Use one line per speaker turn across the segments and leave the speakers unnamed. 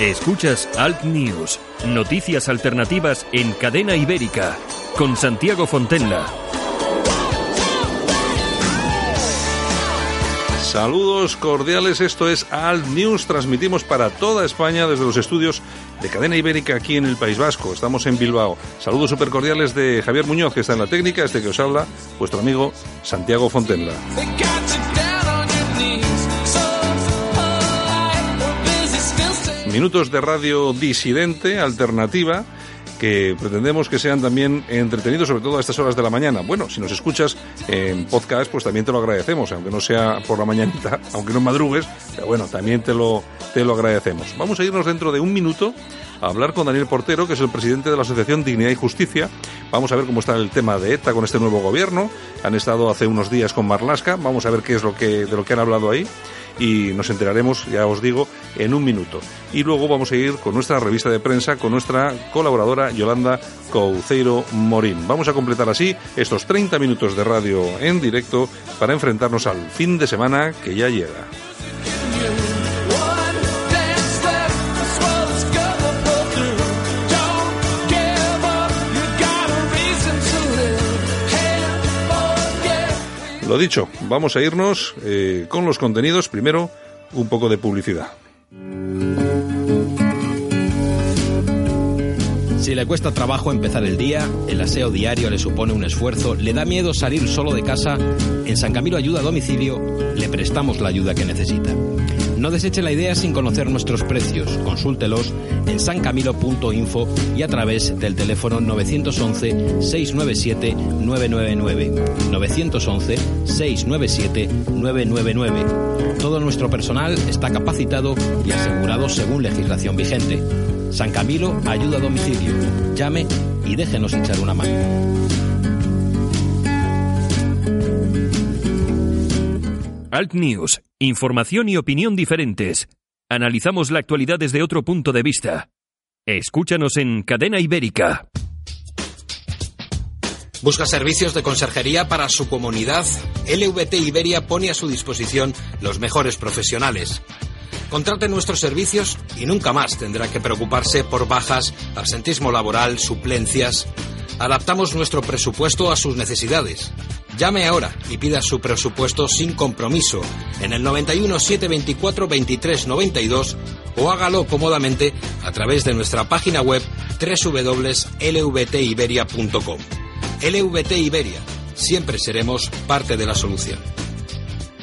Escuchas Alt News, noticias alternativas en cadena ibérica, con Santiago Fontenla.
Saludos cordiales, esto es Alt News, transmitimos para toda España desde los estudios de cadena ibérica aquí en el País Vasco. Estamos en Bilbao. Saludos súper cordiales de Javier Muñoz, que está en la técnica, este que os habla, vuestro amigo Santiago Fontenla. Minutos de radio disidente, alternativa, que pretendemos que sean también entretenidos, sobre todo a estas horas de la mañana. Bueno, si nos escuchas en podcast, pues también te lo agradecemos, aunque no sea por la mañanita, aunque no madrugues, pero bueno, también te lo, te lo agradecemos. Vamos a irnos dentro de un minuto a hablar con Daniel Portero, que es el presidente de la Asociación Dignidad y Justicia. Vamos a ver cómo está el tema de ETA con este nuevo gobierno. Han estado hace unos días con Marlasca. Vamos a ver qué es lo que, de lo que han hablado ahí y nos enteraremos, ya os digo, en un minuto. Y luego vamos a ir con nuestra revista de prensa, con nuestra colaboradora Yolanda Couceiro Morín. Vamos a completar así estos 30 minutos de radio en directo para enfrentarnos al fin de semana que ya llega. Lo dicho, vamos a irnos eh, con los contenidos. Primero, un poco de publicidad.
Si le cuesta trabajo empezar el día, el aseo diario le supone un esfuerzo, le da miedo salir solo de casa, en San Camilo Ayuda a Domicilio le prestamos la ayuda que necesita. No deseche la idea sin conocer nuestros precios. Consúltelos en sancamilo.info y a través del teléfono 911-697-999. 911-697-999. Todo nuestro personal está capacitado y asegurado según legislación vigente. San Camilo ayuda a domicilio. Llame y déjenos echar una mano.
Alt News, información y opinión diferentes. Analizamos la actualidad desde otro punto de vista. Escúchanos en Cadena Ibérica.
¿Busca servicios de conserjería para su comunidad? LVT Iberia pone a su disposición los mejores profesionales. Contrate nuestros servicios y nunca más tendrá que preocuparse por bajas, absentismo laboral, suplencias. Adaptamos nuestro presupuesto a sus necesidades. Llame ahora y pida su presupuesto sin compromiso en el 91 724 23 92 o hágalo cómodamente a través de nuestra página web www.lvtiberia.com. LVT Iberia, siempre seremos parte de la solución.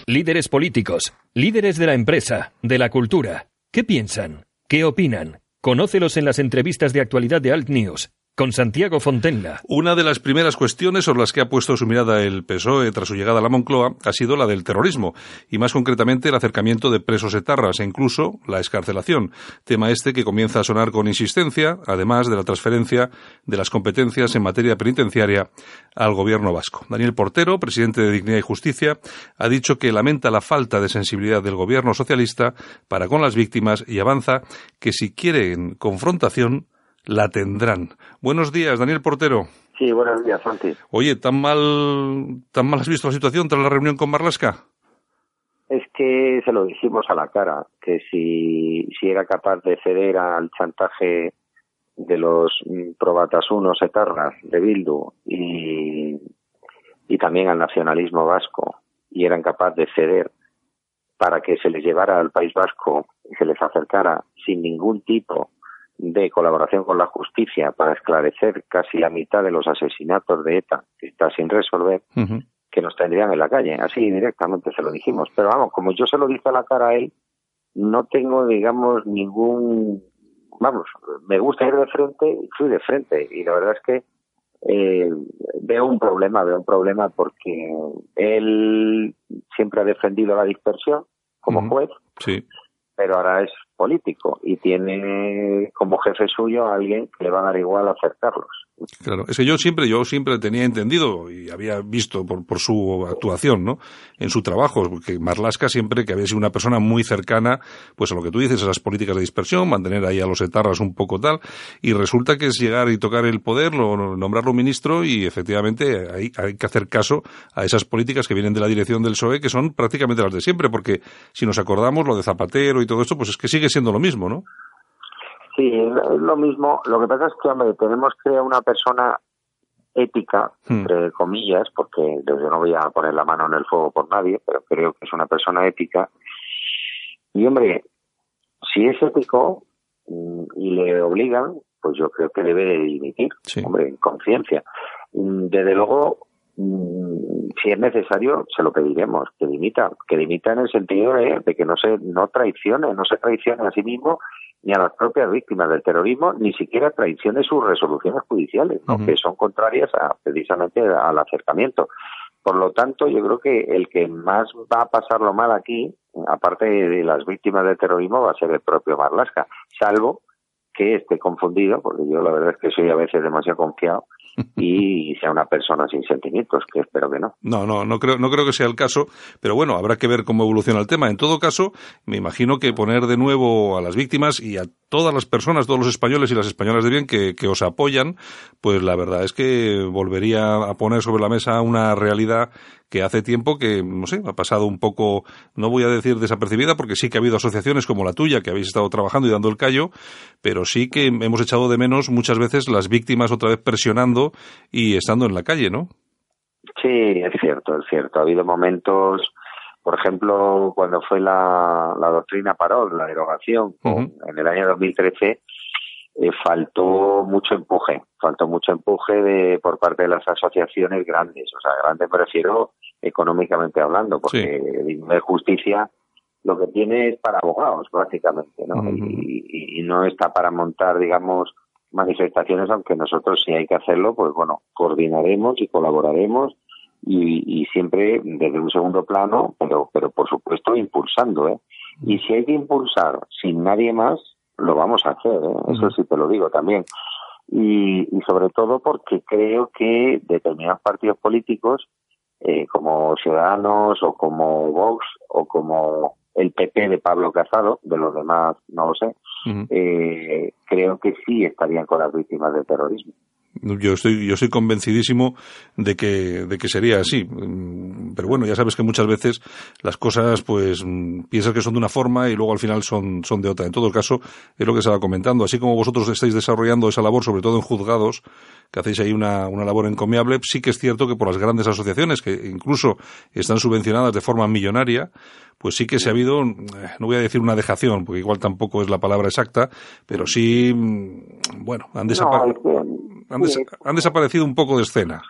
Líderes políticos, líderes de la empresa, de la cultura. ¿Qué piensan? ¿Qué opinan? Conócelos en las entrevistas de actualidad de Alt News con Santiago Fontenla.
Una de las primeras cuestiones sobre las que ha puesto su mirada el PSOE tras su llegada a la Moncloa ha sido la del terrorismo, y más concretamente el acercamiento de presos etarras e incluso la escarcelación, tema este que comienza a sonar con insistencia, además de la transferencia de las competencias en materia penitenciaria al gobierno vasco. Daniel Portero, presidente de Dignidad y Justicia, ha dicho que lamenta la falta de sensibilidad del gobierno socialista para con las víctimas y avanza que si quieren confrontación, la tendrán. Buenos días, Daniel Portero.
Sí, buenos días, Santi.
Oye, ¿tan mal, ¿tan mal has visto la situación tras la reunión con Marlasca?
Es que se lo dijimos a la cara, que si, si era capaz de ceder al chantaje de los probatasunos etarras de Bildu y, y también al nacionalismo vasco, y eran capaz de ceder para que se les llevara al País Vasco se les acercara sin ningún tipo de colaboración con la justicia para esclarecer casi la mitad de los asesinatos de ETA que está sin resolver, que nos tendrían en la calle. Así directamente se lo dijimos. Pero vamos, como yo se lo dije a la cara a él, no tengo, digamos, ningún. Vamos, me gusta ir de frente y fui de frente. Y la verdad es que eh, veo un problema, veo un problema porque él siempre ha defendido la dispersión como juez.
Sí
pero ahora es político y tiene como jefe suyo a alguien que le va a dar igual acercarlos.
Claro, es que yo siempre, yo siempre tenía entendido y había visto por, por su actuación, ¿no? En su trabajo, porque Marlasca siempre que había sido una persona muy cercana, pues a lo que tú dices, a las políticas de dispersión, mantener ahí a los etarras un poco tal, y resulta que es llegar y tocar el poder, lo, nombrarlo ministro y efectivamente hay, hay que hacer caso a esas políticas que vienen de la dirección del PSOE, que son prácticamente las de siempre, porque si nos acordamos lo de Zapatero y todo esto, pues es que sigue siendo lo mismo, ¿no?
Sí, es lo mismo. Lo que pasa es que, hombre, tenemos que una persona ética, hmm. entre comillas, porque yo no voy a poner la mano en el fuego por nadie, pero creo que es una persona ética. Y, hombre, si es ético mm, y le obligan, pues yo creo que debe de dimitir, hombre, en conciencia. Mm, desde luego, mm, si es necesario, se lo pediremos, que dimita, que dimita en el sentido de, de que no se no traicione, no se traicione a sí mismo ni a las propias víctimas del terrorismo, ni siquiera traicione sus resoluciones judiciales, que son contrarias a, precisamente al acercamiento. Por lo tanto, yo creo que el que más va a pasarlo mal aquí, aparte de las víctimas del terrorismo, va a ser el propio Marlasca, salvo que esté confundido, porque yo la verdad es que soy a veces demasiado confiado y sea una persona sin sentimientos, que espero que no.
No, no, no creo, no creo que sea el caso, pero bueno, habrá que ver cómo evoluciona el tema. En todo caso, me imagino que poner de nuevo a las víctimas y a todas las personas, todos los españoles y las españolas de bien que, que os apoyan, pues la verdad es que volvería a poner sobre la mesa una realidad que hace tiempo que, no sé, ha pasado un poco, no voy a decir desapercibida, porque sí que ha habido asociaciones como la tuya que habéis estado trabajando y dando el callo, pero sí que hemos echado de menos muchas veces las víctimas otra vez presionando y estando en la calle, ¿no?
Sí, es cierto, es cierto. Ha habido momentos, por ejemplo, cuando fue la, la doctrina Parol, la derogación, en el año 2013, eh, faltó mucho empuje, faltó mucho empuje de, por parte de las asociaciones grandes, o sea, grandes me refiero económicamente hablando, porque de justicia lo que tiene es para abogados, básicamente, ¿no? y, no está para montar, digamos, manifestaciones, aunque nosotros si hay que hacerlo, pues bueno, coordinaremos y colaboraremos y, y siempre desde un segundo plano, pero, pero por supuesto impulsando, ¿eh? Y si hay que impulsar sin nadie más, lo vamos a hacer, ¿eh? eso sí te lo digo también. Y, y, sobre todo porque creo que determinados partidos políticos, eh, como Ciudadanos o como Vox o como el PP de Pablo Casado, de los demás no lo sé, eh, creo que sí estarían con las víctimas del terrorismo.
Yo estoy, yo soy convencidísimo de que, de que sería así. Pero bueno, ya sabes que muchas veces las cosas, pues, piensas que son de una forma y luego al final son, son de otra. En todo caso, es lo que estaba comentando. Así como vosotros estáis desarrollando esa labor, sobre todo en juzgados, que hacéis ahí una, una labor encomiable, sí que es cierto que por las grandes asociaciones, que incluso están subvencionadas de forma millonaria, pues sí que se ha habido, no voy a decir una dejación, porque igual tampoco es la palabra exacta, pero sí, bueno, han desaparecido han, desaparecido un poco de escena.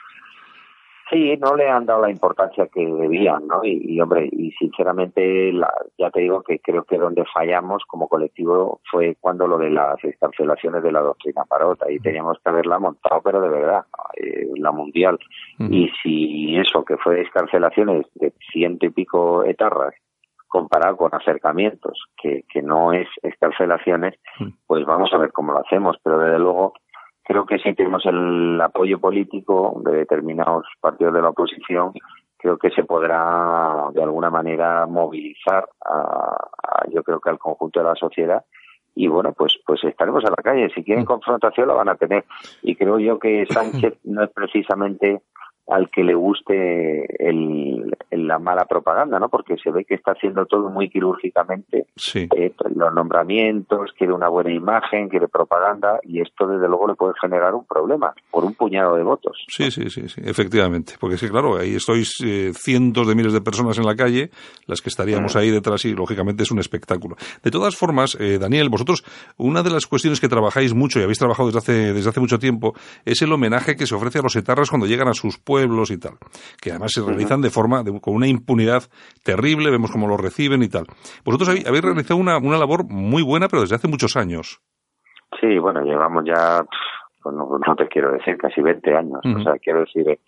Sí, no le han dado la importancia que debían, ¿no? Y, hombre, y sinceramente, ya te digo que creo que donde fallamos como colectivo fue cuando lo de las escarcelaciones de la doctrina Parota, y teníamos que haberla montado, pero de verdad, eh, la mundial. Y si eso, que fue escarcelaciones de ciento y pico etarras, comparado con acercamientos, que, que no es escarcelaciones, pues vamos a ver cómo lo hacemos, pero desde luego creo que si tenemos el apoyo político de determinados partidos de la oposición, creo que se podrá de alguna manera movilizar a, yo creo que al conjunto de la sociedad. Y bueno pues pues estaremos a la calle. Si quieren mm. confrontación la van a tener. Y creo yo que Sánchez no es precisamente al que le guste el, la mala propaganda, ¿no? Porque se ve que está haciendo todo muy quirúrgicamente.
Sí.
Eh, pues, los nombramientos, quiere una buena imagen, quiere propaganda, y esto desde luego le puede generar un problema por un puñado de votos.
Sí, sí, sí, sí, efectivamente. Porque es que, claro, ahí estoy eh, cientos de miles de personas en la calle, las que estaríamos
Mm.
ahí detrás y, lógicamente, es un espectáculo. De todas formas, eh, Daniel, vosotros, una de las cuestiones que trabajáis mucho y habéis trabajado desde hace, desde hace mucho tiempo es el homenaje que se ofrece a los etarras cuando llegan a sus pueblos y tal. Que además se realizan de forma, de- con una impunidad terrible, vemos cómo lo reciben y tal. Vosotros habéis, habéis realizado una, una labor muy buena, pero desde hace muchos años.
Sí, bueno, llevamos ya, pues no, no te quiero decir, casi 20 años. O sea, quiero decir, eh,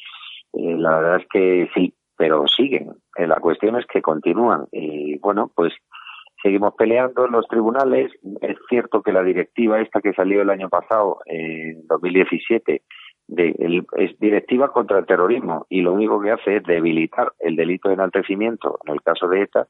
eh, la verdad es que sí, pero siguen. Eh, la cuestión es que continúan. Y bueno, pues seguimos peleando en los tribunales. Es cierto que la directiva esta que salió el año pasado, en 2017, de, el- es directiva contra el terrorismo y lo único que hace es debilitar el delito de enaltecimiento. En el caso de ETA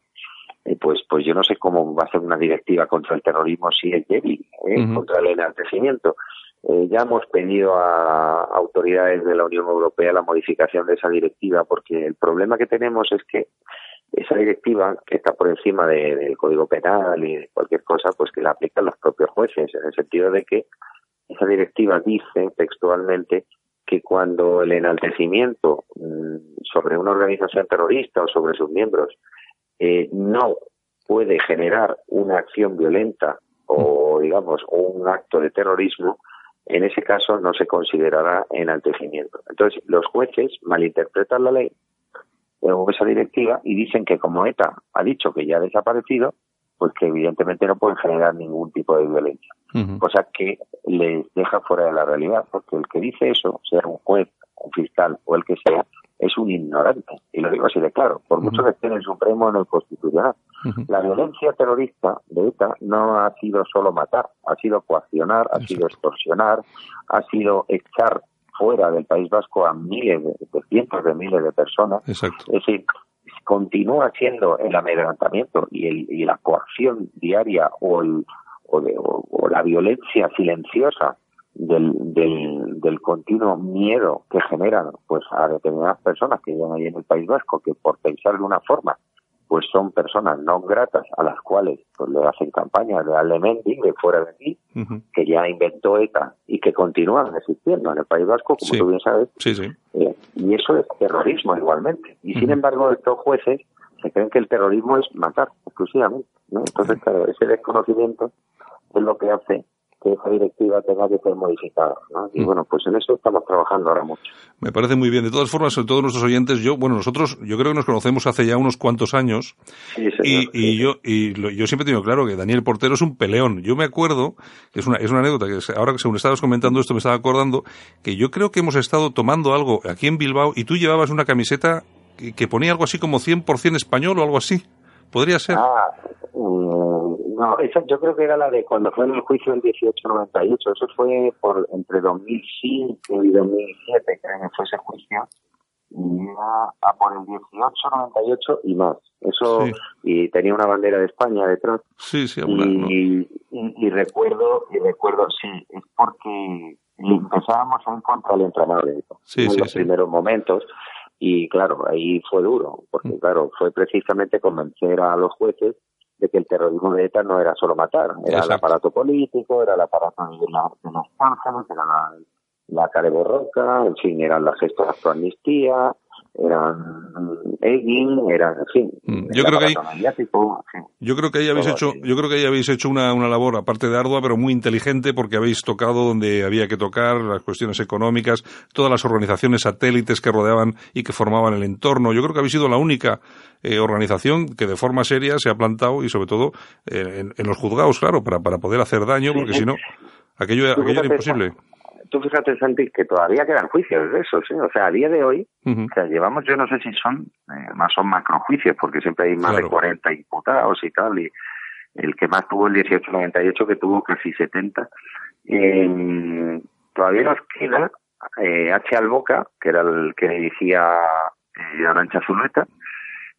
eh, pues pues yo no sé cómo va a ser una directiva contra el terrorismo si es débil ¿eh? Contra el enaltecimiento. Eh, ya hemos pedido a autoridades de la Unión Europea la modificación de esa directiva porque el problema que tenemos es que esa directiva que está por encima de- del Código Penal y de cualquier cosa pues que la aplican los propios jueces en el sentido de que esa directiva dice textualmente que cuando el enaltecimiento mm, sobre una organización terrorista o sobre sus miembros eh, no puede generar una acción violenta o, digamos, un acto de terrorismo, en ese caso no se considerará enaltecimiento. Entonces, los jueces malinterpretan la ley o esa directiva y dicen que como ETA ha dicho que ya ha desaparecido, pues que evidentemente no pueden generar ningún tipo de violencia
Ujú.
cosa que les deja fuera de la realidad, porque el que dice eso, sea un juez, un fiscal o el que sea, es un ignorante. Y lo digo así de claro, por mucho que esté en el Supremo o en el Constitucional. La violencia terrorista de ETA no ha sido solo matar, ha sido coaccionar, ha sido extorsionar, ha sido echar fuera del País Vasco a miles, de, de cientos de miles de personas.
Exacto.
Es decir, continúa siendo el amedrentamiento y, el, y la coacción diaria o, el, o, de- o- la violencia silenciosa del, del, del continuo miedo que generan pues a determinadas personas que viven ahí en el País Vasco que por pensar de una forma pues son personas no gratas a las cuales pues le hacen campaña de Alemendi de fuera de aquí que ya inventó ETA y que continúan existiendo en el País Vasco como
Sí.
tú bien sabes
Sí, sí.
eh, y eso es terrorismo igualmente. Y sin embargo, estos jueces se creen que el terrorismo es matar exclusivamente. ¿no? Entonces, claro, ese desconocimiento es lo que hace que esa directiva tenga que ser modificada. ¿no? Y
Mm.
bueno, pues en eso estamos trabajando ahora mucho.
Me parece muy bien. De todas formas, sobre todos nuestros oyentes, yo, bueno, nosotros, yo creo que nos conocemos hace ya unos cuantos años
Sí,
y,
señor.
y yo y lo- yo siempre tengo claro que Daniel Portero es un peleón. Yo me acuerdo, que es una, es una anécdota que ahora que según estabas comentando esto me estaba acordando, que yo creo que hemos estado tomando algo aquí en Bilbao y tú llevabas una camiseta que, que ponía algo así como 100% español o algo así. Podría ser.
Ah, mm, no, esa yo creo que era la de cuando fue en el juicio del 1898. Eso fue por entre 2005 y 2007, creo que fue ese juicio. Y era a por el 1898 y más. Eso,
Sí.
y tenía una bandera de España detrás.
Sí, sí.
Y, y, y recuerdo, y recuerdo, sí, es porque empezábamos ir contra el entramado de ETA
Sí,
en
sí,
los primeros momentos. Y claro, ahí fue duro, porque
Mm.
claro, fue precisamente convencer a los jueces de que el terrorismo de ETA no era solo matar, era el aparato político, era el aparato de, la, de los cárceles, era la, la cara borroca, en fin, eran las gestas de amnistía, eran mm, egging, eran, en fin,
Mm, yo creo que ahí-. Yo creo que ahí habéis hecho,
así.
yo creo que ahí habéis hecho una, una labor, aparte de ardua, pero muy inteligente, porque habéis tocado donde había que tocar, las cuestiones económicas, todas las organizaciones satélites que rodeaban y que formaban el entorno. Yo creo que habéis sido la única eh, organización que de forma seria se ha plantado y sobre todo eh, en, en los juzgados, claro, para, para poder hacer daño, porque si no, aquello, aquello era imposible.
Tú fíjate, Santi, que todavía quedan juicios de esos, ¿eh? O sea, a día de hoy, o sea, llevamos, yo no sé si son, eh, más son macrojuicios, porque siempre hay más
Claro.
de 40 imputados y tal, y el que más tuvo el 1898, que tuvo casi 70. Eh, todavía nos queda eh, H. Alboca, que era el que dirigía eh, Arancha Zulueta,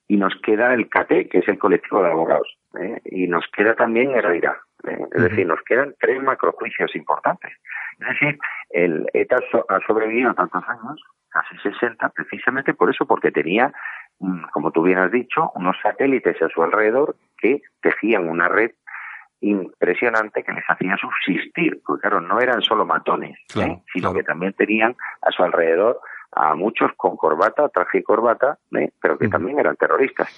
y nos queda el CATE, que es el colectivo de abogados, ¿eh? y nos queda también Herrera. ¿eh? Es decir, nos quedan tres macrojuicios importantes. Es decir, el ETA ha sobrevivido tantos años, casi 60, precisamente por eso, porque tenía, mm, como tú bien has dicho, unos satélites a su alrededor que tejían una red impresionante que les hacía subsistir, porque claro, no eran solo matones, ¿eh? sino que también tenían a su alrededor a muchos con corbata, traje y corbata, ¿eh? pero que también eran terroristas.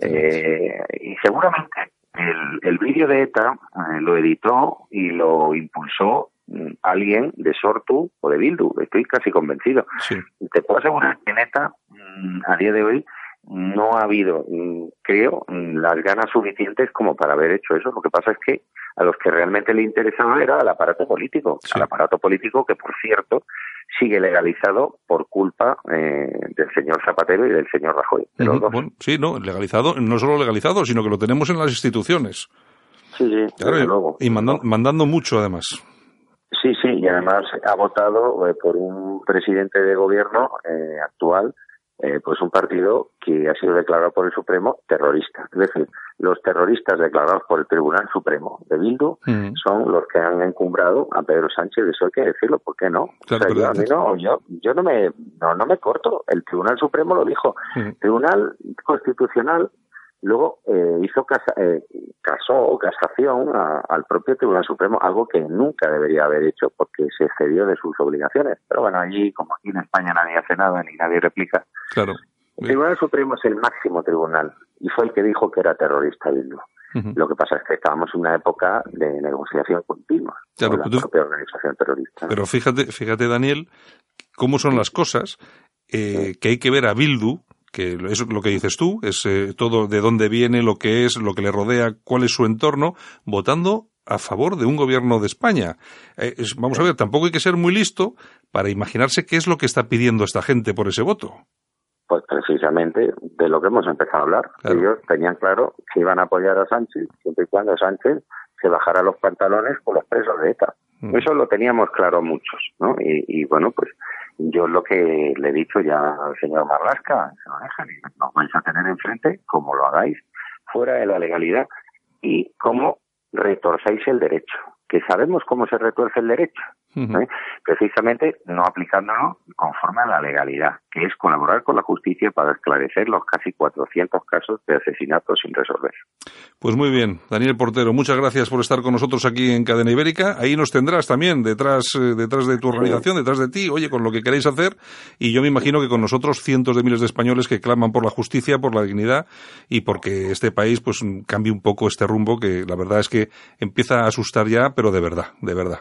Eh, y seguramente el, el vídeo de ETA eh, lo editó y lo impulsó mm, alguien de Sortu o de Bildu, estoy casi convencido. Te puedo asegurar que en ETA, mm, a día de hoy, no ha habido, mm, creo, las ganas suficientes como para haber hecho eso. Lo que pasa es que a los que realmente le interesaba era al aparato político, al aparato político que, por cierto, sigue legalizado por culpa eh, del señor Zapatero y del señor Rajoy.
sí, no, legalizado, no solo legalizado, sino que lo tenemos en las instituciones.
Sí, sí,
claro, y, mandando mucho además.
Sí, sí, y además ha votado eh, por un presidente de gobierno eh, actual eh, pues un partido que ha sido declarado por el Supremo terrorista. Es decir, los terroristas declarados por el Tribunal Supremo de Bildu mm. son los que han encumbrado a Pedro Sánchez. Eso hay que decirlo, ¿por qué no? yo, no, yo, no me, no, no me corto. El Tribunal Supremo lo dijo. Mm. Tribunal Constitucional Luego eh, hizo casa, eh, casó casación al propio Tribunal Supremo, algo que nunca debería haber hecho porque se excedió de sus obligaciones. Pero bueno, allí, como aquí en España nadie hace nada ni nadie replica,
claro.
el Tribunal Supremo es el máximo tribunal y fue el que dijo que era terrorista Bildu. Lo que pasa es que estábamos en una época de negociación continua con la propia organización terrorista.
Pero fíjate, fíjate Daniel, cómo son las cosas, eh, que hay que ver a Bildu que es lo que dices tú, es eh, todo de dónde viene, lo que es, lo que le rodea, cuál es su entorno, votando a favor de un gobierno de España. Eh, vamos a ver, tampoco hay que ser muy listo para imaginarse qué es lo que está pidiendo esta gente por ese voto.
Pues precisamente de lo que hemos empezado a hablar. Ellos tenían claro que iban a apoyar a Sánchez siempre y cuando Sánchez se bajara los pantalones con los presos de ETA. Mm. Eso lo teníamos claro muchos, ¿no? y bueno, pues yo lo que le he dicho ya al señor Marlasca, nos vais a tener enfrente, como lo hagáis, fuera de la legalidad y cómo retorzáis el derecho, que sabemos cómo se retuerce el derecho, ¿eh? precisamente no aplicándolo conforme a la legalidad, que es colaborar con la justicia para esclarecer los casi 400 casos de asesinatos sin resolver.
Pues muy bien, Daniel Portero, muchas gracias por estar con nosotros aquí en Cadena Ibérica. Ahí nos tendrás también detrás, eh, detrás de tu organización, detrás de ti, oye, con lo que queréis hacer. Y yo me imagino que con nosotros cientos de miles de españoles que claman por la justicia, por la dignidad y porque este país pues cambie un poco este rumbo que la verdad es que empieza a asustar ya, pero de verdad, de verdad.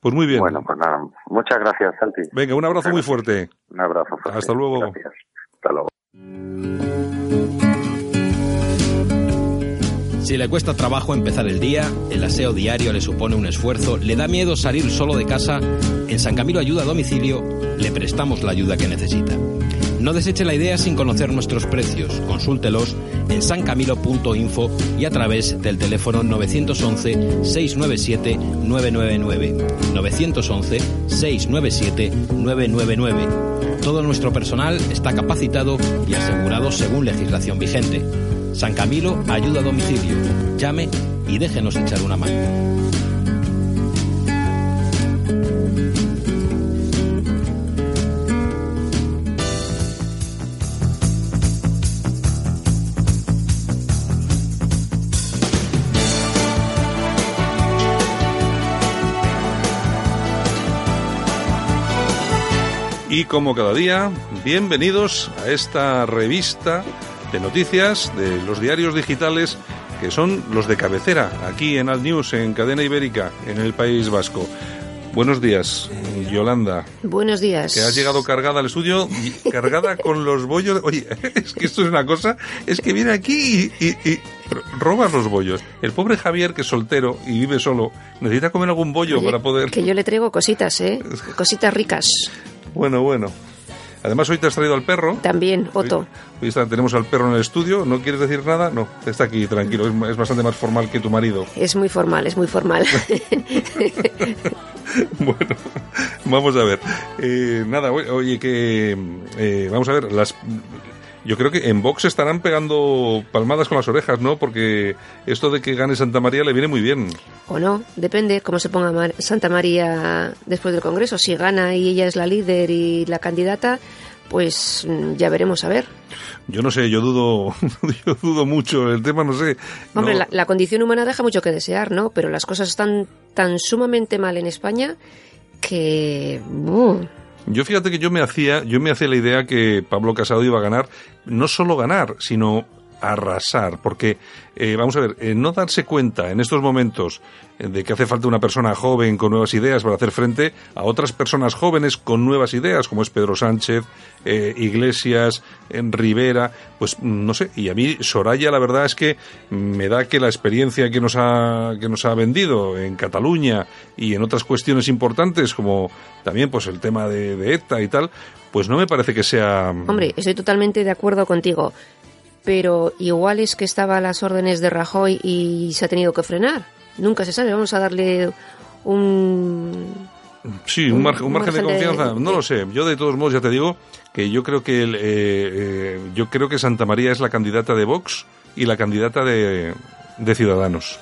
Pues muy bien.
Bueno, pues nada, muchas gracias, Santi.
Venga, un abrazo muy fuerte.
Un abrazo fuerte.
Hasta luego.
Gracias. Hasta luego.
Si le cuesta trabajo empezar el día, el aseo diario le supone un esfuerzo, le da miedo salir solo de casa, en San Camilo Ayuda a Domicilio le prestamos la ayuda que necesita. No deseche la idea sin conocer nuestros precios. Consúltelos en sancamilo.info y a través del teléfono 911-697-999. 911-697-999. Todo nuestro personal está capacitado y asegurado según legislación vigente. San Camilo ayuda a domicilio. Llame y déjenos echar una mano.
Y como cada día, bienvenidos a esta revista de noticias de los diarios digitales que son los de cabecera aquí en Alt News, en Cadena Ibérica, en el País Vasco. Buenos días, Yolanda.
Buenos días.
Que has llegado cargada al estudio, cargada con los bollos. Oye, es que esto es una cosa, es que viene aquí y, y, robas los bollos. El pobre Javier, que es soltero y vive solo, necesita comer algún bollo para poder...
Que yo le traigo cositas, ¿eh? Cositas ricas.
Bueno, bueno. Además, hoy te has traído al perro.
También, Otto.
Hoy, tenemos al perro en el estudio. ¿No quieres decir nada? No, está aquí, tranquilo. Es, bastante más formal que tu marido.
Es muy formal, es muy formal.
bueno, vamos a ver. Eh, nada, oye, que. Eh, vamos a ver, las Yo creo que en Vox estarán pegando palmadas con las orejas, ¿no? Porque esto de que gane Santa María le viene muy bien.
O no, depende cómo se ponga Mar- Santa María después del Congreso. Si gana y ella es la líder y la candidata, pues mm, ya veremos a ver.
Yo no sé, yo dudo, yo dudo mucho. El tema no sé.
Hombre,
no-
la, la condición humana deja mucho que desear, ¿no? Pero las cosas están tan sumamente mal en España que... ¡buh!
Yo fíjate que yo me hacía, yo me hacía la idea que Pablo Casado iba a ganar, no solo ganar, sino arrasar, porque eh, vamos a ver, eh, no darse cuenta en estos momentos eh, de que hace falta una persona joven con nuevas ideas para hacer frente a otras personas jóvenes con nuevas ideas, como es Pedro Sánchez, eh, Iglesias, en Rivera, pues mm, no sé, y a mí Soraya la verdad es que me da que la experiencia que nos ha que nos ha vendido en Cataluña y en otras cuestiones importantes como también pues el tema de, de ETA y tal, pues no me parece que sea
Hombre, estoy totalmente de acuerdo contigo. Pero igual es que estaba a las órdenes de Rajoy y se ha tenido que frenar. Nunca se sabe. Vamos a darle un...
Sí, un, margen, un margen de confianza. no lo sé. Yo de todos modos ya te digo que yo creo que el, eh, eh, yo creo que Santa María es la candidata de Vox y la candidata de, de Ciudadanos.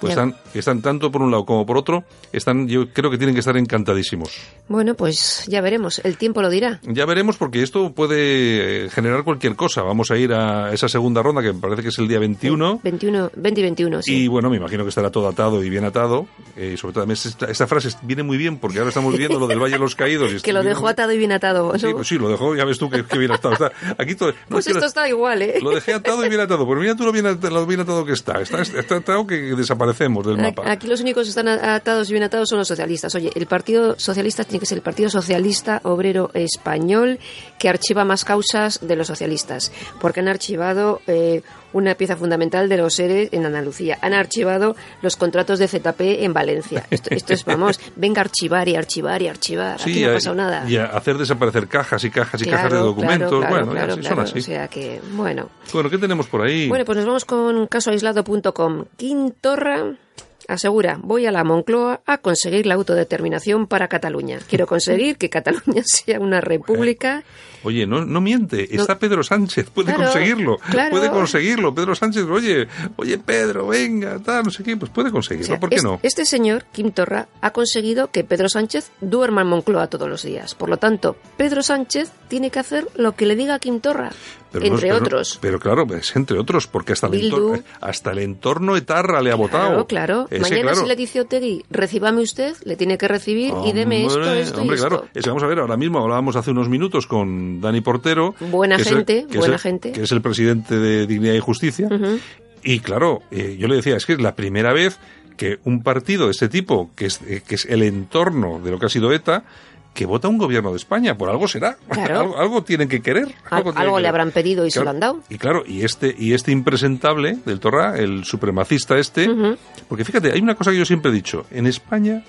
Pues están, están tanto por un lado como por otro, están, yo creo que tienen que estar encantadísimos.
Bueno, pues ya veremos. El tiempo lo dirá.
Ya veremos porque esto puede eh, generar cualquier cosa. Vamos a ir a esa segunda ronda que me parece que es el día 21.
21, 20 y 21, sí.
Y bueno, me imagino que estará todo atado y bien atado. Eh, sobre todo, esta, esta frase viene muy bien porque ahora estamos viendo lo del Valle de los Caídos. y
que lo dejó atado y bien atado. ¿no?
Sí, pues sí, lo dejó, ya ves tú que, que bien atado está. Aquí todo, no,
Pues esto
lo-
está igual, ¿eh?
Lo dejé atado y bien atado. Pues mira tú lo bien, lo bien atado que está. Está, está atado que desaparecemos del mapa.
Aquí los únicos que están atados y bien atados son los socialistas. Oye, el Partido Socialista tiene que ser el Partido Socialista Obrero Español que archiva más causas de los socialistas, porque han archivado eh, una pieza fundamental de los seres en Andalucía. Han archivado los contratos de ZP en Valencia. Esto, esto es, vamos, venga a archivar y archivar y archivar. Aquí no ha
a-
pasado nada.
y a hacer desaparecer cajas y cajas y
Claro,
cajas de documentos.
claro, claro,
bueno, sí, son así.
O sea que, bueno.
Bueno, ¿qué tenemos por ahí?
Bueno, pues nos vamos con casoaislado.com. Quintorra asegura, voy a la Moncloa a conseguir la autodeterminación para Cataluña. Quiero conseguir que Cataluña sea una república.
Oye, no, no miente, está Pedro Sánchez, puede
Claro,
conseguirlo,
claro.
puede conseguirlo. Pedro Sánchez, oye, oye Pedro, venga, tal, no sé qué, pues puede
O
conseguirlo,
sea,
¿por qué
es-
no?
Este señor, Kim Torra, ha conseguido que Pedro Sánchez duerma en Moncloa todos los días. Por lo tanto, Pedro Sánchez tiene que hacer lo que le diga Kim Torra,
Pero no-
entre
pero no-
otros.
pero claro, es entre otros, porque hasta el, entorno, hasta el entorno etarra le ha votado.
Claro.
Ese,
Mañana
claro.
si le dice Otegui, recíbame usted, le tiene que recibir y deme esto, esto
hombre,
y esto.
claro. Es vamos a ver, ahora mismo hablábamos hace unos minutos con Dani Portero.
Buena
que es el-
gente,
que
buena
el-
gente.
Que es el presidente de Dignidad y Justicia. Y claro, eh, yo le decía, es que es la primera vez que un partido de este tipo, que es, eh, que es el entorno de lo que ha sido ETA, que vota un gobierno de España. Por algo será.
Claro.
algo, algo tienen que querer.
Algo
que
le
querer.
habrán pedido y se
Claro,
lo han dado.
Y claro, y este, y este impresentable del Torra, el supremacista este, porque fíjate, hay una cosa que yo siempre he dicho, en España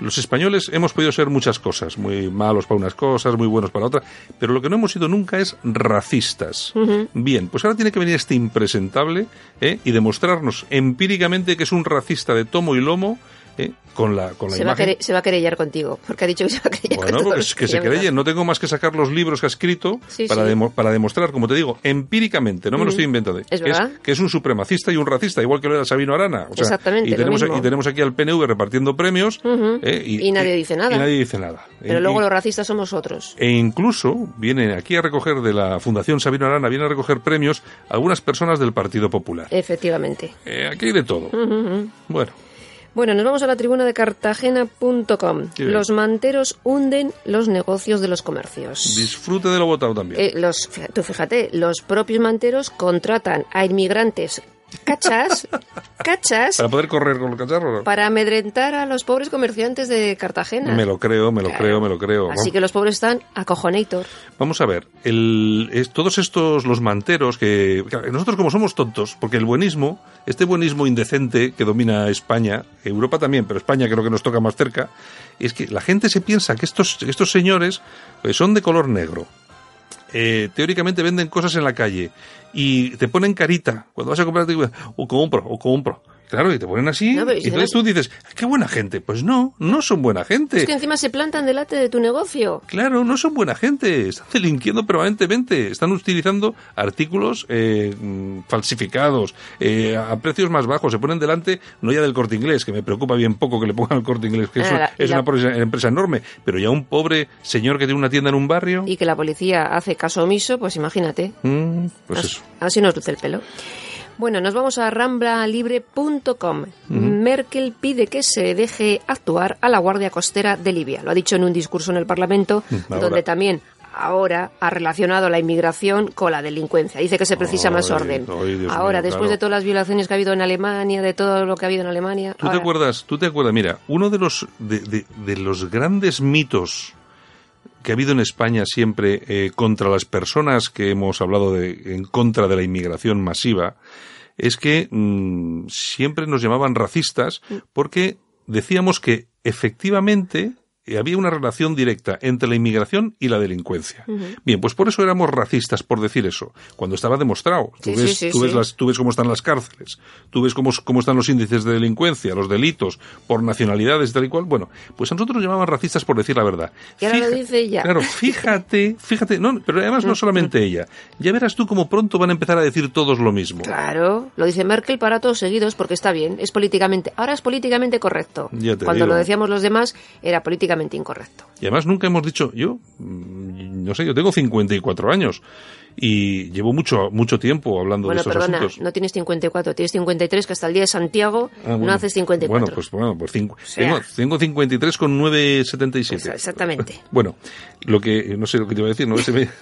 los españoles hemos podido ser muchas cosas, muy malos para unas cosas, muy buenos para otras, pero lo que no hemos sido nunca es racistas. Bien, pues ahora tiene que venir este impresentable ¿eh? y demostrarnos empíricamente que es un racista de tomo y lomo ¿eh? con la, con la
Se va, a
imagen.
querer, se va a querellar contigo, porque ha dicho que se va a querellar
Bueno,
con
pues
todos.
que se creye, no tengo más que sacar los libros que ha escrito
Sí,
para,
sí.
demo- para demostrar, como te digo, empíricamente, no me lo estoy inventando,
Es
que,
verdad.
que es un supremacista y un racista, igual que lo era Sabino Arana. O sea,
Exactamente,
Y tenemos, y tenemos aquí al PNV repartiendo premios. ¿eh?
Y nadie dice nada.
Y nadie dice nada.
Pero
E-
luego los racistas somos otros.
E incluso viene aquí a recoger de la Fundación Sabino Arana, viene a recoger premios algunas personas del Partido Popular.
Efectivamente.
Eh, aquí hay de todo. Bueno,
Bueno, nos vamos a la tribuna de cartagena.com. Los manteros hunden los negocios de los comercios.
disfrute de lo votado también.
Eh, los, tú fíjate, los propios manteros contratan a inmigrantes cachas, cachas,
para poder correr con los cacharros.
para amedrentar a los pobres comerciantes de Cartagena.
Me lo creo, me lo
Claro.
creo, me lo creo.
Así que los pobres están acojonator.
Vamos a ver, el, es- todos estos, los manteros, que nosotros como somos tontos, porque el buenismo, este buenismo indecente que domina España, Europa también, pero España creo que nos toca más cerca, es que la gente se piensa que estos, estos señores pues, son de color negro. Eh, teóricamente venden cosas en la calle y te ponen carita. Cuando vas a comprar, o compro, o compro. Claro, y te ponen así,
No,
y
si
entonces
no-
tú dices, qué buena gente. Pues no, no son buena gente.
Es que encima se plantan delante de tu negocio.
Claro, no son buena gente, están delinquiendo permanentemente, están utilizando artículos eh, mm, falsificados eh, a precios más bajos, se ponen delante, no ya del corte inglés, que me preocupa bien poco que le pongan el corte inglés, que es,
Ah, la-
es
la-
una empresa, empresa enorme, pero ya un pobre señor que tiene una tienda en un barrio,
Y que la policía hace caso omiso, pues imagínate.
mm, pues
Así-
eso.
Así nos luce el pelo. Bueno, nos vamos a ramblalibre.com. Merkel pide que se deje actuar a la Guardia Costera de Libia. Lo ha dicho en un discurso en el Parlamento,
Ahora.
donde también ahora ha relacionado la inmigración con la delincuencia. Dice que se precisa más orden.
ay,
ahora,
mío,
después
claro.
de todas las violaciones que ha habido en Alemania, de todo lo que ha habido en Alemania.
¿Tú te acuerdas? ¿Tú te acuerdas? Mira, uno de los de, de- de los grandes mitos que ha habido en España siempre eh, contra las personas que hemos hablado de en contra de la inmigración masiva es que mm, siempre nos llamaban racistas porque decíamos que efectivamente había una relación directa entre la inmigración y la delincuencia. Bien, pues por eso éramos racistas por decir eso, cuando estaba demostrado. Tú
Sí,
ves,
sí, sí,
tú ves
sí.
las tú ves cómo están las cárceles, tú ves cómo, cómo están los índices de delincuencia, los delitos por nacionalidades y tal y cual. Bueno, pues a nosotros nos llamaban racistas por decir la verdad.
Y ahora lo dice ella.
Claro, fíjate, fíjate, no, pero además no solamente ella. Ya verás tú cómo pronto van a empezar a decir todos lo mismo.
Claro, lo dice Merkel para todos seguidos porque está bien, es políticamente, ahora es políticamente correcto.
Ya te
Cuando
digo.
lo decíamos los demás era políticamente incorrecto.
Y además nunca hemos dicho, yo, mm, no sé, yo tengo 54 años y llevo mucho mucho tiempo hablando
bueno,
de estos
perdona,
asuntos.
no tienes 54, tienes 53 que hasta el día de Santiago
Ah,
no haces 54.
Bueno, pues bueno, pues cinco-
sea.
tengo, tengo 53 con 9,77.
Esa- Exactamente.
Bueno, lo que, no sé lo que te iba a decir, no Ese me-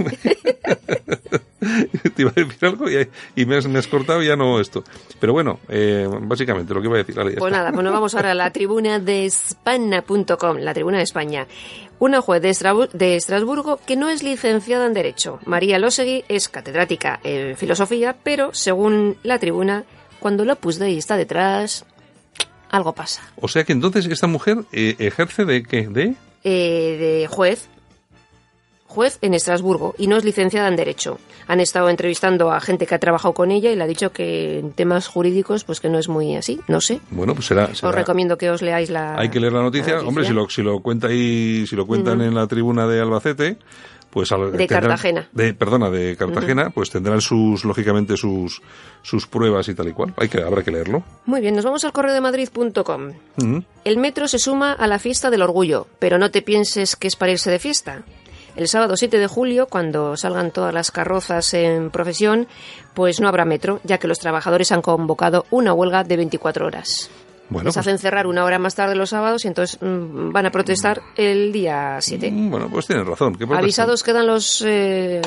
te iba a decir algo y, y me, has, me has cortado y ya no esto. Pero bueno, eh, básicamente lo que iba a decir. vale,
Pues
está.
nada, bueno, vamos ahora a la tribuna de España.com, la tribuna de España. Una juez de, Estrasburgo que no es licenciada en Derecho. María Losegui es catedrática en Filosofía, pero según la tribuna, cuando el Opus Dei está detrás, algo pasa.
O sea que entonces esta mujer eh, ejerce de qué? ¿De?
eh, de juez, juez en Estrasburgo, y no es licenciada en Derecho. Han estado entrevistando a gente que ha trabajado con ella y le ha dicho que en temas jurídicos, pues que no es muy así, no sé.
Bueno, pues será. será-
Os recomiendo que os leáis la.
Hay que leer la noticia. Hombre, si lo, si lo cuenta ahí, si lo cuentan en la tribuna de Albacete, pues al-
De Cartagena.
De, perdona, de Cartagena, pues tendrán sus, lógicamente, sus, sus pruebas y tal y cual. Hay que, habrá que leerlo.
Muy bien, nos vamos al correo de Madrid.com.
Ujú.
El metro se suma a la fiesta del orgullo, pero no te pienses que es para irse de fiesta. El sábado 7 de julio, cuando salgan todas las carrozas en profesión, pues no habrá metro, ya que los trabajadores han convocado una huelga de 24 horas.
Bueno,
Les
pues,
hacen cerrar una hora más tarde los sábados y entonces mm, van a protestar el día 7.
mm, bueno, pues tienes razón.
Avisados quedan los eh,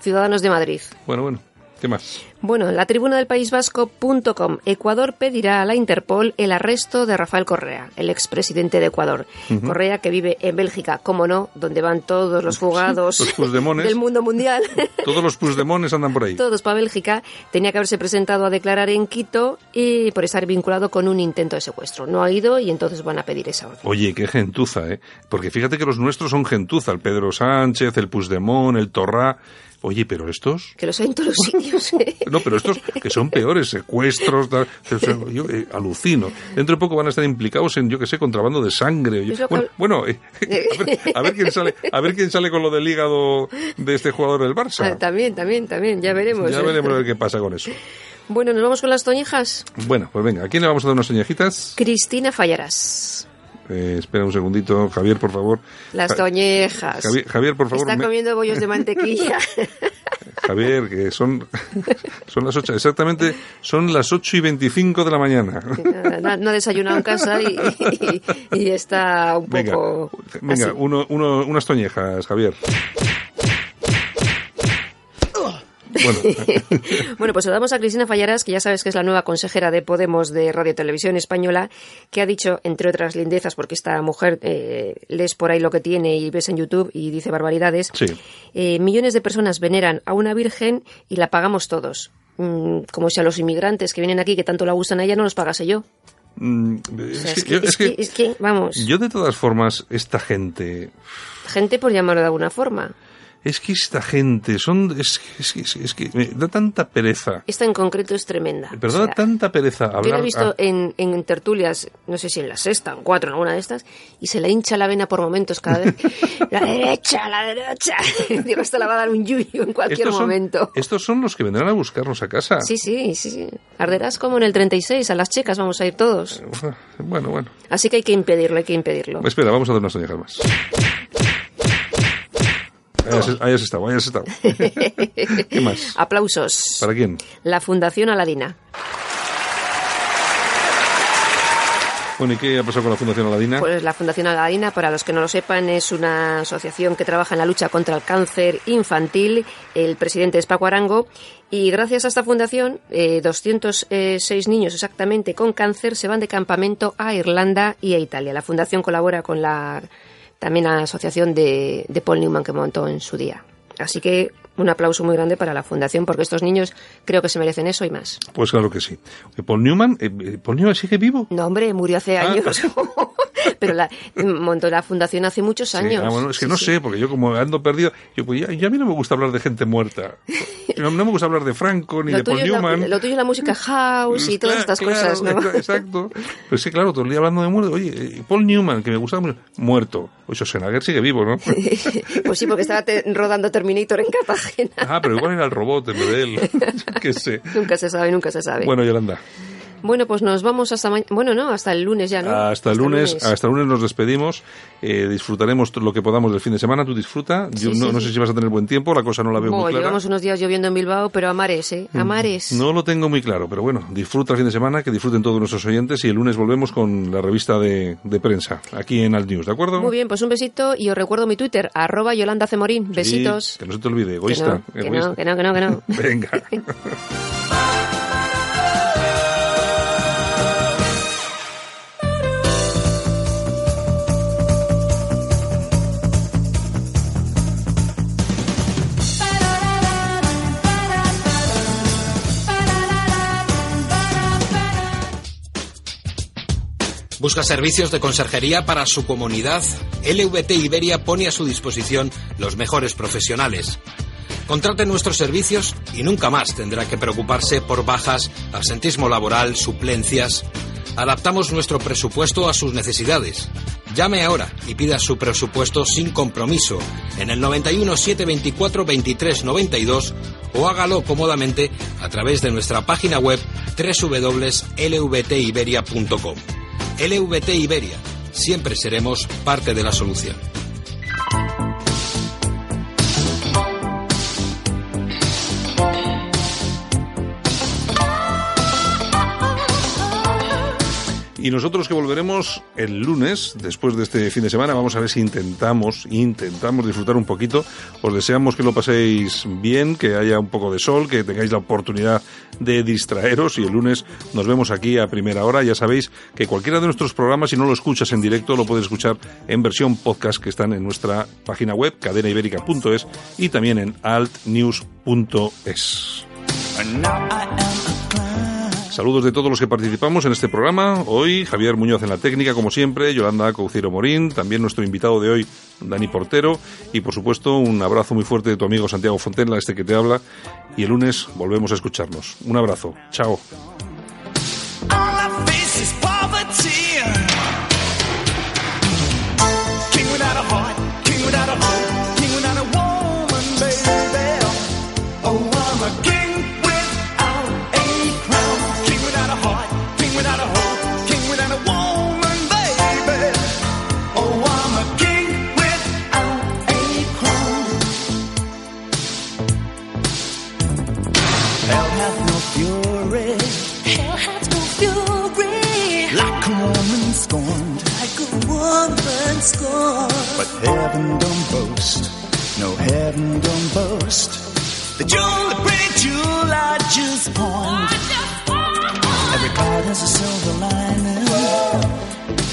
ciudadanos de Madrid.
Bueno, bueno. ¿Qué más?
Bueno, la tribuna del País Vasco.com. Ecuador pedirá a la Interpol el arresto de Rafael Correa, el expresidente de Ecuador. Correa que vive en Bélgica, como no, donde van todos los fugados
Los Puigdemones.
del mundo mundial.
Todos los pusdemones andan por ahí.
todos para Bélgica. Tenía que haberse presentado a declarar en Quito y por estar vinculado con un intento de secuestro. No ha ido y entonces van a pedir esa orden.
Oye, qué gentuza, ¿eh? Porque fíjate que los nuestros son gentuza. El Pedro Sánchez, el Puigdemont, el Torrá. Oye, pero estos...
Que los hay en todos los sitios. ¿eh?
No, pero estos que son peores, secuestros, tal, yo eh, alucino. Dentro de poco van a estar implicados en, yo que sé, contrabando de sangre. Yo- bueno, bueno, eh, a, ver, a ver quién sale, a ver quién sale con lo del hígado de este jugador del
Ah,
Barça.
también, también, también. Ya veremos.
Ya veremos a ver qué pasa con eso.
Bueno, nos vamos con las toñejas.
Bueno, pues venga, ¿a quién le vamos a dar unas soñejitas?
Cristina Fallarás.
Eh, espera un segundito, Javier, por favor.
Las
Ja-
toñejas.
Javier, Javier, por favor.
Está
me-
comiendo bollos de mantequilla.
Javier, que son, son las ocho, exactamente, son las ocho y veinticinco de la mañana.
no, no ha desayunado en casa y, y- y está un
Venga,
poco.
venga,
así.
uno, uno, unas toñejas, Javier. Bueno,
Bueno, pues saludamos a Cristina Fallarás, que ya sabes que es la nueva consejera de Podemos de Radio Televisión Española, que ha dicho, entre otras lindezas, porque esta mujer eh, lees por ahí lo que tiene y ves en YouTube y dice barbaridades,
Sí.
eh, millones de personas veneran a una virgen y la pagamos todos. Mm, como si a los inmigrantes que vienen aquí, que tanto la gustan a ella, no los pagase yo.
mm,
O
es,
sea,
que,
es,
yo,
que,
es que
es que, vamos,
yo de todas formas, esta gente,
gente por llamarlo de alguna forma.
Es que esta gente son es, es, es, es que me da tanta pereza.
Esta en concreto es tremenda.
Pero da tanta pereza hablar.
Yo la he visto en, en tertulias, no sé si en la sexta, en cuatro, en alguna de estas, y se le hincha la vena por momentos cada vez. la derecha, la derecha. Digo, esto la va a dar un yuyu en cualquier
estos son-
momento.
estos son los que vendrán a buscarnos a casa.
Sí, sí, sí, sí. Arderás como en el 36, a las checas vamos a ir todos.
Bueno, bueno.
Así que hay que impedirlo, hay que impedirlo.
Espera, vamos a dar unas toñejas más. Ahí has, estado, ahí has estado. ¿Qué más?
Aplausos.
¿Para quién?
La Fundación Aladina.
Bueno, ¿y qué ha pasado con la Fundación Aladina?
Pues la Fundación Aladina, para los que no lo sepan, es una asociación que trabaja en la lucha contra el cáncer infantil. El presidente es Paco Arango. Y gracias a esta fundación, eh, 206 niños exactamente con cáncer se van de campamento a Irlanda y a Italia. La fundación colabora con la también la asociación de, de Paul Newman que montó en su día. Así que un aplauso muy grande para la fundación porque estos niños creo que se merecen eso y más.
Pues claro que sí. Eh, Paul Newman, eh, eh, Paul Newman sigue vivo.
No, hombre, murió hace
Ah.
años. Pero la, montó la fundación hace muchos
Sí,
años.
ah, bueno, es que
Sí,
no
sí.
sé, porque yo como ando perdido, yo pues ya, ya a mí no me gusta hablar de gente muerta. No, no me gusta hablar de Franco ni
Lo
de Paul
es la,
Newman.
lo tuyo es la música house y todas estas
claro,
cosas, ¿no?
Exacto. Pero sí, claro, todo el día hablando de muerte. Oye, eh, Paul Newman, que me gustaba mucho, muerto. Oye, Schwarzenegger sigue vivo, ¿no?
Pues sí, porque estaba te- rodando Terminator en Cartagena.
ah, pero igual era el robot en vez de él. Qué sé.
Nunca se sabe, nunca se sabe.
Bueno, Yolanda,
Bueno, pues nos vamos hasta mañana. Bueno, no, hasta el lunes ya, ¿no?
hasta el lunes, hasta el lunes nos despedimos. Eh, disfrutaremos lo que podamos del fin de semana. Tú disfruta. Yo
Sí,
no,
sí,
no sé si vas a tener buen tiempo, la cosa no la veo
Bueno,
muy clara. Mm.
llevamos unos días lloviendo en Bilbao, pero a mares, ¿eh? A mares.
No lo tengo muy claro, pero bueno, disfruta el fin de semana, que disfruten todos nuestros oyentes y el lunes volvemos con la revista de, de prensa, aquí en Alt News, ¿de acuerdo?
Muy bien, pues un besito y os recuerdo mi Twitter, arroba Yolanda Cemorín.
Sí,
Besitos.
que no se te olvide,
Que
egoísta.
que
egoísta.
no, que no, que no, que no.
Venga.
¿Busca servicios de conserjería para su comunidad? LVT Iberia pone a su disposición los mejores profesionales. Contrate nuestros servicios y nunca más tendrá que preocuparse por bajas, absentismo laboral, suplencias. Adaptamos nuestro presupuesto a sus necesidades. Llame ahora y pida su presupuesto sin compromiso en el 91 724 23 92 o hágalo cómodamente a través de nuestra página web www.lvtiberia.com. LVT Iberia. Siempre seremos parte de la solución.
Y nosotros que volveremos el lunes, después de este fin de semana, vamos a ver si intentamos, intentamos disfrutar un poquito. Os deseamos que lo paséis bien, que haya un poco de sol, que tengáis la oportunidad de distraeros y el lunes nos vemos aquí a primera hora. Ya sabéis que cualquiera de nuestros programas, si no lo escuchas en directo, lo puedes escuchar en versión podcast que están en nuestra página web, cadenaibérica.es y también en altnews.es. Saludos de todos los que participamos en este programa. Hoy Javier Muñoz en la técnica, como siempre, Yolanda Cauciero Morín, también nuestro invitado de hoy, Dani Portero, y por supuesto un abrazo muy fuerte de tu amigo Santiago Fontenla, este que te habla, y el lunes volvemos a escucharnos. Un abrazo. Chao.
Scorned. but heaven don't boast. No, heaven don't boast. The jewel, the pretty jewel I just pawned. Has a silver lining.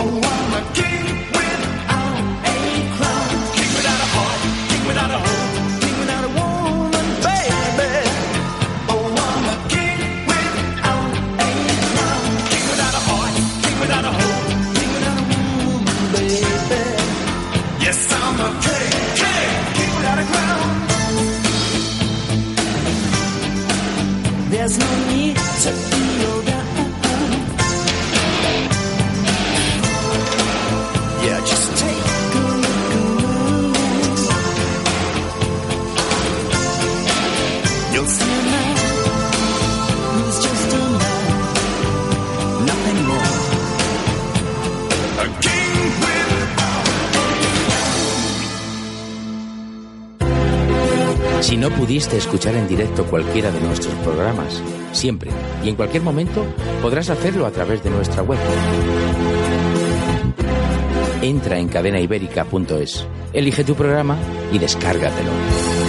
Oh,
pudiste escuchar en directo cualquiera de nuestros programas, siempre y en cualquier momento podrás hacerlo a través de nuestra web. Entra en cadenaibérica.es, elige tu programa y descárgatelo.